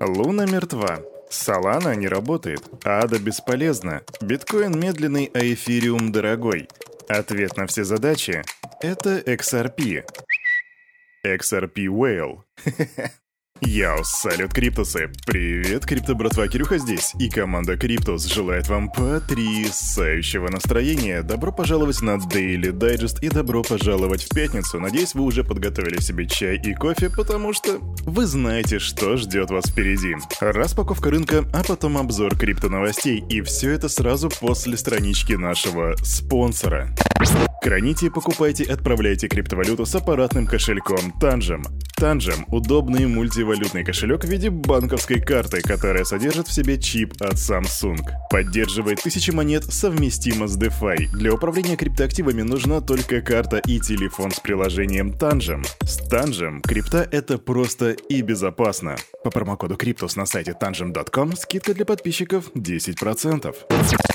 Луна мертва. Солана не работает. Ада бесполезна. Биткоин медленный, а эфириум дорогой. Ответ на все задачи — это XRP. XRP Whale. Яу, салют, Криптусы! Привет, Крипто братва Кирюха здесь, и команда Криптус желает вам потрясающего настроения. Добро пожаловать на Daily Digest и добро пожаловать в пятницу. Надеюсь, вы уже подготовили себе чай и кофе, потому что вы знаете, что ждет вас впереди. Распаковка рынка, а потом обзор крипто новостей, и все это сразу после странички нашего спонсора. Храните, покупайте, отправляйте криптовалюту с аппаратным кошельком Tangem. Tangem – удобный мультивалютный кошелек в виде банковской карты, которая содержит в себе чип от Samsung. Поддерживает тысячи монет совместимо с DeFi. Для управления криптоактивами нужна только карта и телефон с приложением Tangem. С Tangem крипта – это просто и безопасно. По промокоду Криптус на сайте tangem.com скидка для подписчиков 10%.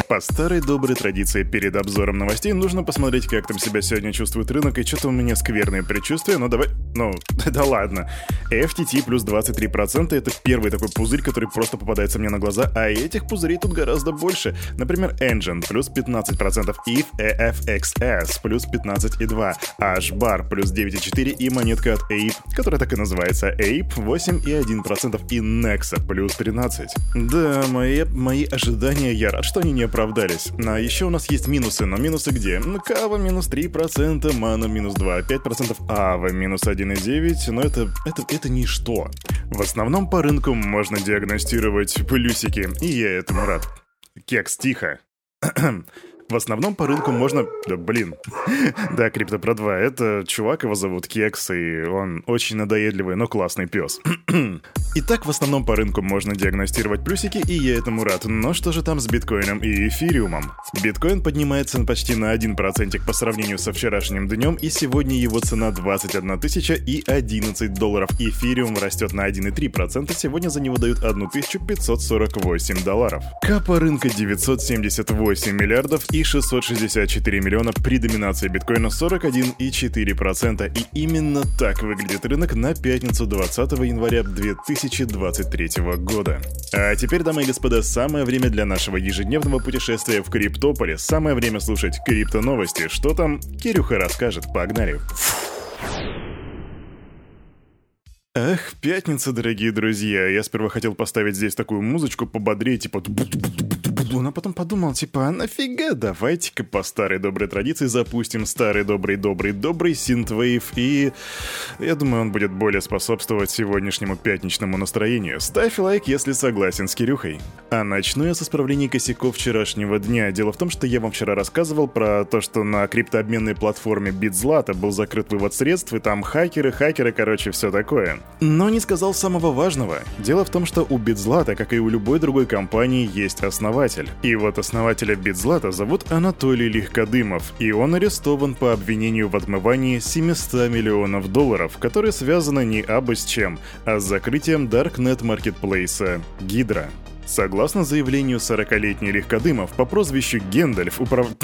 По старой доброй традиции перед обзором новостей нужно посмотреть, как там себя сегодня чувствует рынок, и что-то у меня скверные предчувствия, но давай... Ну, да ладно. FTT плюс 23% это первый такой пузырь, который просто попадается мне на глаза, а этих пузырей тут гораздо больше. Например, Engine плюс 15%, ETH EFXS плюс 15,2%, HBAR плюс 9,4% и монетка от Ape, которая так и называется Ape 8,1% и Nexa плюс 13%. Да, мои, мои ожидания, я рад, что они не оправдались. А еще у нас есть минусы, но минусы где? Кава минус 3%, Мана минус 2, 5%, Ава минус 1,9%, но это, это, это ничто. В основном по рынку можно диагностировать плюсики, и я этому рад. Кекс, тихо. В основном по рынку можно... Да, блин. да, Крипто про 2. Это чувак, его зовут Кекс, и он очень надоедливый, но классный пес. Итак, в основном по рынку можно диагностировать плюсики, и я этому рад. Но что же там с биткоином и эфириумом? Биткоин поднимается почти на 1% по сравнению со вчерашним днем, и сегодня его цена 21 тысяча и 11 долларов. Эфириум растет на 1,3%, сегодня за него дают 1548 долларов. Капа рынка 978 миллиардов и 664 миллиона при доминации биткоина 41,4%. И именно так выглядит рынок на пятницу 20 января 2023 года. А теперь, дамы и господа, самое время для нашего ежедневного путешествия в Криптополе. Самое время слушать крипто новости. Что там? Кирюха расскажет. Погнали. Эх, пятница, дорогие друзья. Я сперва хотел поставить здесь такую музычку пободрее, типа но потом подумал, типа, а нафига, давайте-ка по старой доброй традиции запустим старый добрый-добрый-добрый синтвейв, и я думаю, он будет более способствовать сегодняшнему пятничному настроению. Ставь лайк, если согласен с Кирюхой. А начну я с исправления косяков вчерашнего дня. Дело в том, что я вам вчера рассказывал про то, что на криптообменной платформе BitZlata был закрыт вывод средств, и там хакеры, хакеры, короче, все такое. Но не сказал самого важного. Дело в том, что у BitZlata, как и у любой другой компании, есть основатель основатель. И вот основателя Битзлата зовут Анатолий Легкодымов, и он арестован по обвинению в отмывании 700 миллионов долларов, которые связаны не абы с чем, а с закрытием Darknet маркетплейса Гидра. Согласно заявлению 40-летний Легкодымов по прозвищу Гендальф управ...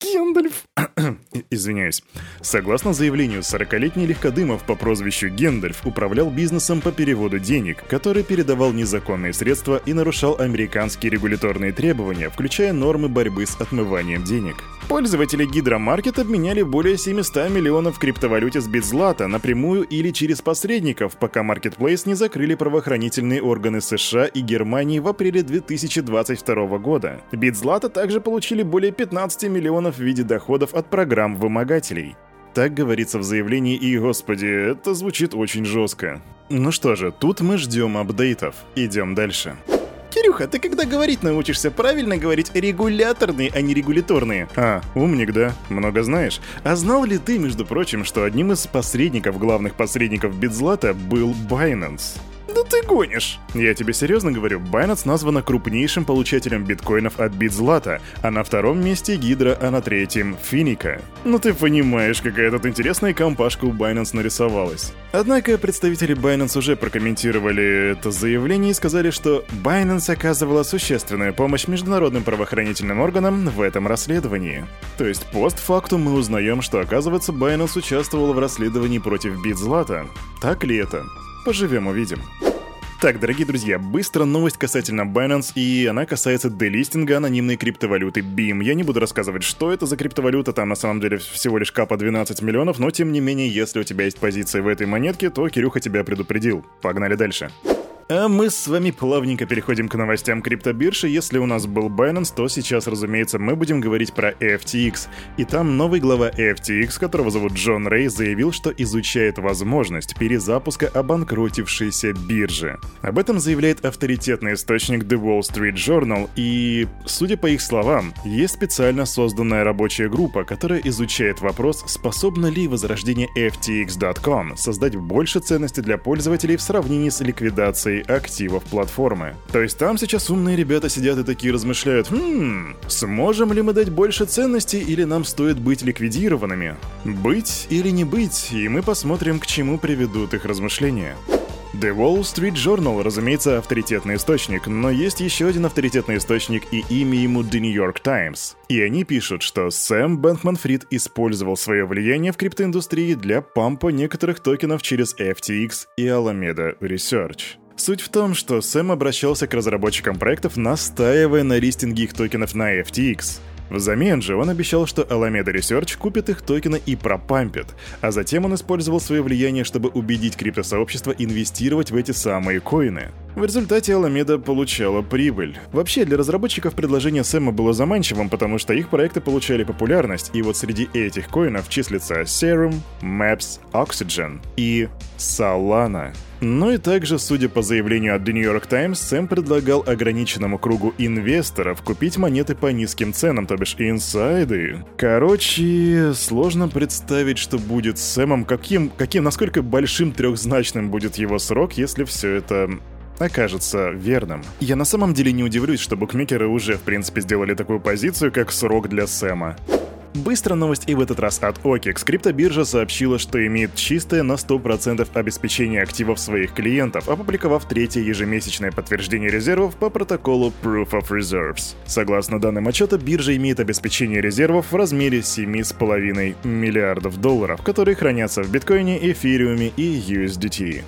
Гендальф. Извиняюсь. Согласно заявлению, 40-летний Легкодымов по прозвищу Гендальф управлял бизнесом по переводу денег, который передавал незаконные средства и нарушал американские регуляторные требования, включая нормы борьбы с отмыванием денег. Пользователи Гидромаркет обменяли более 700 миллионов в криптовалюте с Битзлата напрямую или через посредников, пока Marketplace не закрыли правоохранительные органы США и Германии в апреле 2022 года. Битзлата также получили более 15 миллионов в виде доходов от программ вымогателей. Так говорится в заявлении, и, господи, это звучит очень жестко. Ну что же, тут мы ждем апдейтов. Идем дальше. Кирюха, ты когда говорить научишься правильно говорить регуляторные, а не регуляторные? А, умник, да? Много знаешь. А знал ли ты, между прочим, что одним из посредников, главных посредников Битзлата был Binance? Ты гонишь! Я тебе серьезно говорю, Binance названа крупнейшим получателем биткоинов от Битзлата, а на втором месте Гидра, а на третьем — Финика. Ну ты понимаешь, какая тут интересная компашка у Binance нарисовалась. Однако представители Binance уже прокомментировали это заявление и сказали, что Binance оказывала существенную помощь международным правоохранительным органам в этом расследовании. То есть постфактум мы узнаем, что оказывается Binance участвовала в расследовании против Битзлата. Так ли это? Поживем увидим. Так, дорогие друзья, быстро новость касательно Binance, и она касается делистинга анонимной криптовалюты BIM. Я не буду рассказывать, что это за криптовалюта, там на самом деле всего лишь капа 12 миллионов, но тем не менее, если у тебя есть позиция в этой монетке, то Кирюха тебя предупредил. Погнали дальше. А мы с вами плавненько переходим к новостям криптобиржи. Если у нас был Binance, то сейчас, разумеется, мы будем говорить про FTX. И там новый глава FTX, которого зовут Джон Рэй, заявил, что изучает возможность перезапуска обанкротившейся биржи. Об этом заявляет авторитетный источник The Wall Street Journal, и, судя по их словам, есть специально созданная рабочая группа, которая изучает вопрос, способно ли возрождение FTX.com создать больше ценности для пользователей в сравнении с ликвидацией активов платформы. То есть там сейчас умные ребята сидят и такие размышляют, хм, сможем ли мы дать больше ценности или нам стоит быть ликвидированными? Быть или не быть, и мы посмотрим, к чему приведут их размышления. The Wall Street Journal, разумеется, авторитетный источник, но есть еще один авторитетный источник, и имя ему The New York Times. И они пишут, что Сэм Бэнкман-Фрид использовал свое влияние в криптоиндустрии для пампа некоторых токенов через FTX и Alameda Research. Суть в том, что Сэм обращался к разработчикам проектов, настаивая на листинге их токенов на FTX. Взамен же он обещал, что Alameda Research купит их токены и пропампит, а затем он использовал свое влияние, чтобы убедить криптосообщество инвестировать в эти самые коины. В результате Alameda получала прибыль. Вообще, для разработчиков предложение Сэма было заманчивым, потому что их проекты получали популярность, и вот среди этих коинов числятся Serum, Maps, Oxygen и Solana. Ну и также, судя по заявлению от The New York Times, Сэм предлагал ограниченному кругу инвесторов купить монеты по низким ценам, то бишь инсайды. Короче, сложно представить, что будет с Сэмом, каким, каким, насколько большим трехзначным будет его срок, если все это окажется верным. Я на самом деле не удивлюсь, что букмекеры уже в принципе сделали такую позицию, как срок для Сэма. Быстро новость и в этот раз от OKEX. Криптобиржа сообщила, что имеет чистое на 100% обеспечение активов своих клиентов, опубликовав третье ежемесячное подтверждение резервов по протоколу Proof of Reserves. Согласно данным отчета, биржа имеет обеспечение резервов в размере 7,5 миллиардов долларов, которые хранятся в биткоине, эфириуме и USDT.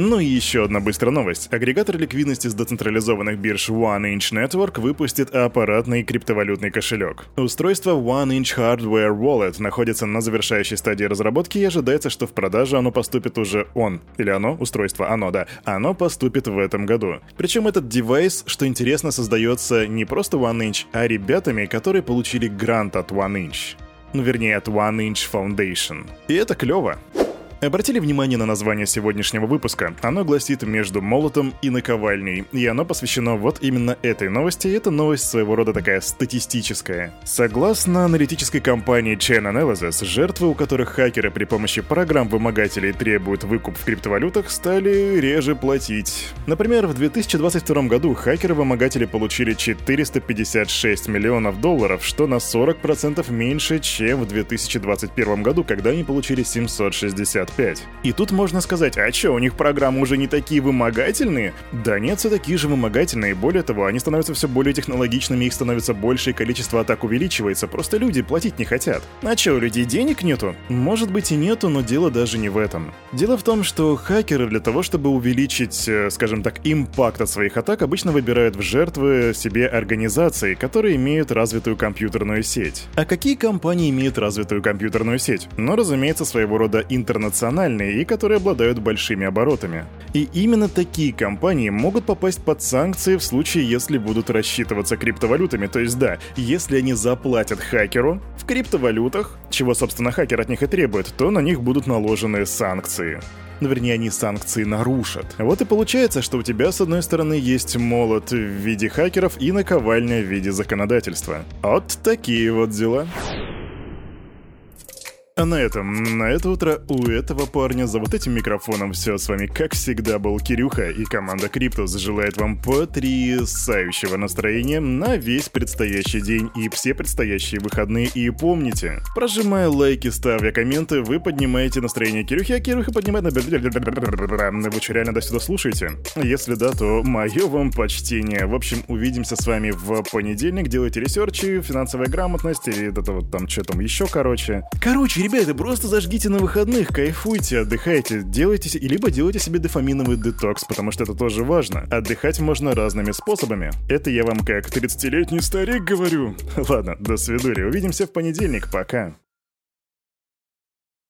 Ну и еще одна быстрая новость. Агрегатор ликвидности с децентрализованных бирж One Inch Network выпустит аппаратный криптовалютный кошелек. Устройство One Inch Hardware Wallet находится на завершающей стадии разработки и ожидается, что в продажу оно поступит уже он. Или оно, устройство, оно, да. Оно поступит в этом году. Причем этот девайс, что интересно, создается не просто One Inch, а ребятами, которые получили грант от One Inch. Ну, вернее, от One Inch Foundation. И это клево. Обратили внимание на название сегодняшнего выпуска? Оно гласит «Между молотом и наковальней», и оно посвящено вот именно этой новости, и эта новость своего рода такая статистическая. Согласно аналитической компании Chain Analysis, жертвы, у которых хакеры при помощи программ-вымогателей требуют выкуп в криптовалютах, стали реже платить. Например, в 2022 году хакеры-вымогатели получили 456 миллионов долларов, что на 40% меньше, чем в 2021 году, когда они получили 760 65. И тут можно сказать, а чё, у них программы уже не такие вымогательные? Да нет, все такие же вымогательные, более того, они становятся все более технологичными, их становится больше, и количество атак увеличивается, просто люди платить не хотят. А чё, у людей денег нету? Может быть и нету, но дело даже не в этом. Дело в том, что хакеры для того, чтобы увеличить, э, скажем так, импакт от своих атак, обычно выбирают в жертвы себе организации, которые имеют развитую компьютерную сеть. А какие компании имеют развитую компьютерную сеть? Ну, разумеется, своего рода интернет национальные и которые обладают большими оборотами. И именно такие компании могут попасть под санкции в случае, если будут рассчитываться криптовалютами. То есть да, если они заплатят хакеру в криптовалютах, чего, собственно, хакер от них и требует, то на них будут наложены санкции. Ну, вернее, они санкции нарушат. Вот и получается, что у тебя, с одной стороны, есть молот в виде хакеров и наковальня в виде законодательства. Вот такие вот дела. А на этом, на это утро у этого парня за вот этим микрофоном все с вами, как всегда, был Кирюха, и команда Криптус желает вам потрясающего настроения на весь предстоящий день и все предстоящие выходные. И помните, прожимая лайки, ставя комменты, вы поднимаете настроение Кирюхи, а Кирюха поднимает на... Вы что, реально до сюда слушаете? Если да, то мое вам почтение. В общем, увидимся с вами в понедельник. Делайте research и, финансовая грамотность, или это вот там что там еще, короче. Короче, Ребята, просто зажгите на выходных, кайфуйте, отдыхайте, делайте, либо делайте себе дофаминовый детокс, потому что это тоже важно. Отдыхать можно разными способами. Это я вам как 30-летний старик говорю. Ладно, до свидания, увидимся в понедельник, пока.